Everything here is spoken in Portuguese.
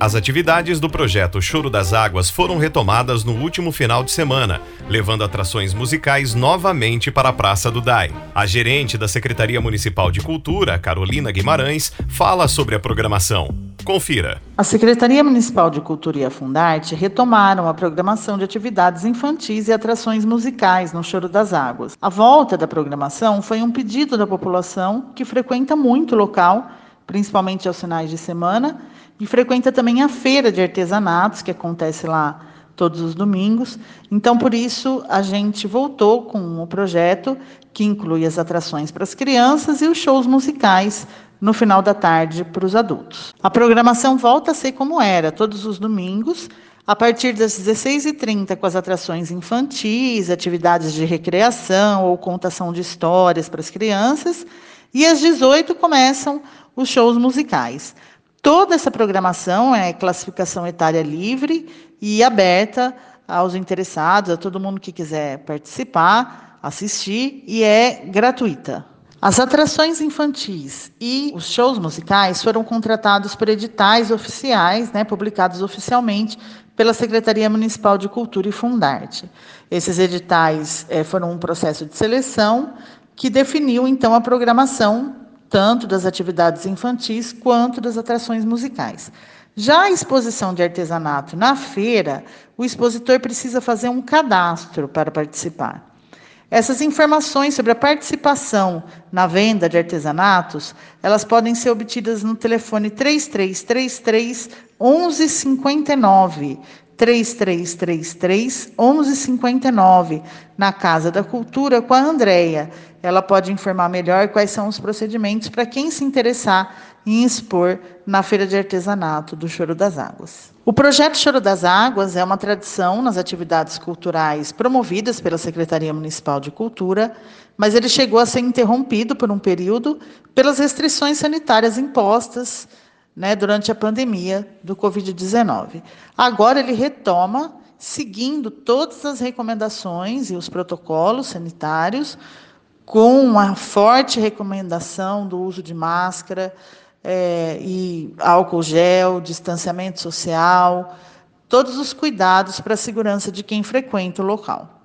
As atividades do projeto Choro das Águas foram retomadas no último final de semana, levando atrações musicais novamente para a Praça do DAI. A gerente da Secretaria Municipal de Cultura, Carolina Guimarães, fala sobre a programação. Confira. A Secretaria Municipal de Cultura e a Fundarte retomaram a programação de atividades infantis e atrações musicais no Choro das Águas. A volta da programação foi um pedido da população que frequenta muito o local, principalmente aos finais de semana e frequenta também a feira de artesanatos, que acontece lá todos os domingos. Então, por isso, a gente voltou com o projeto que inclui as atrações para as crianças e os shows musicais no final da tarde para os adultos. A programação volta a ser como era, todos os domingos, a partir das 16h30, com as atrações infantis, atividades de recreação ou contação de histórias para as crianças, e às 18 começam os shows musicais. Toda essa programação é classificação etária livre e aberta aos interessados, a todo mundo que quiser participar, assistir, e é gratuita. As atrações infantis e os shows musicais foram contratados por editais oficiais, né, publicados oficialmente pela Secretaria Municipal de Cultura e Fundarte. Esses editais é, foram um processo de seleção que definiu então a programação tanto das atividades infantis quanto das atrações musicais. Já a exposição de artesanato na feira, o expositor precisa fazer um cadastro para participar. Essas informações sobre a participação na venda de artesanatos, elas podem ser obtidas no telefone 3333 1159, 3333 1159, na Casa da Cultura com a Andreia. Ela pode informar melhor quais são os procedimentos para quem se interessar em expor na Feira de Artesanato do Choro das Águas. O projeto Choro das Águas é uma tradição nas atividades culturais promovidas pela Secretaria Municipal de Cultura, mas ele chegou a ser interrompido por um período pelas restrições sanitárias impostas né, durante a pandemia do Covid-19. Agora ele retoma, seguindo todas as recomendações e os protocolos sanitários, com uma forte recomendação do uso de máscara é, e álcool gel, distanciamento social, todos os cuidados para a segurança de quem frequenta o local.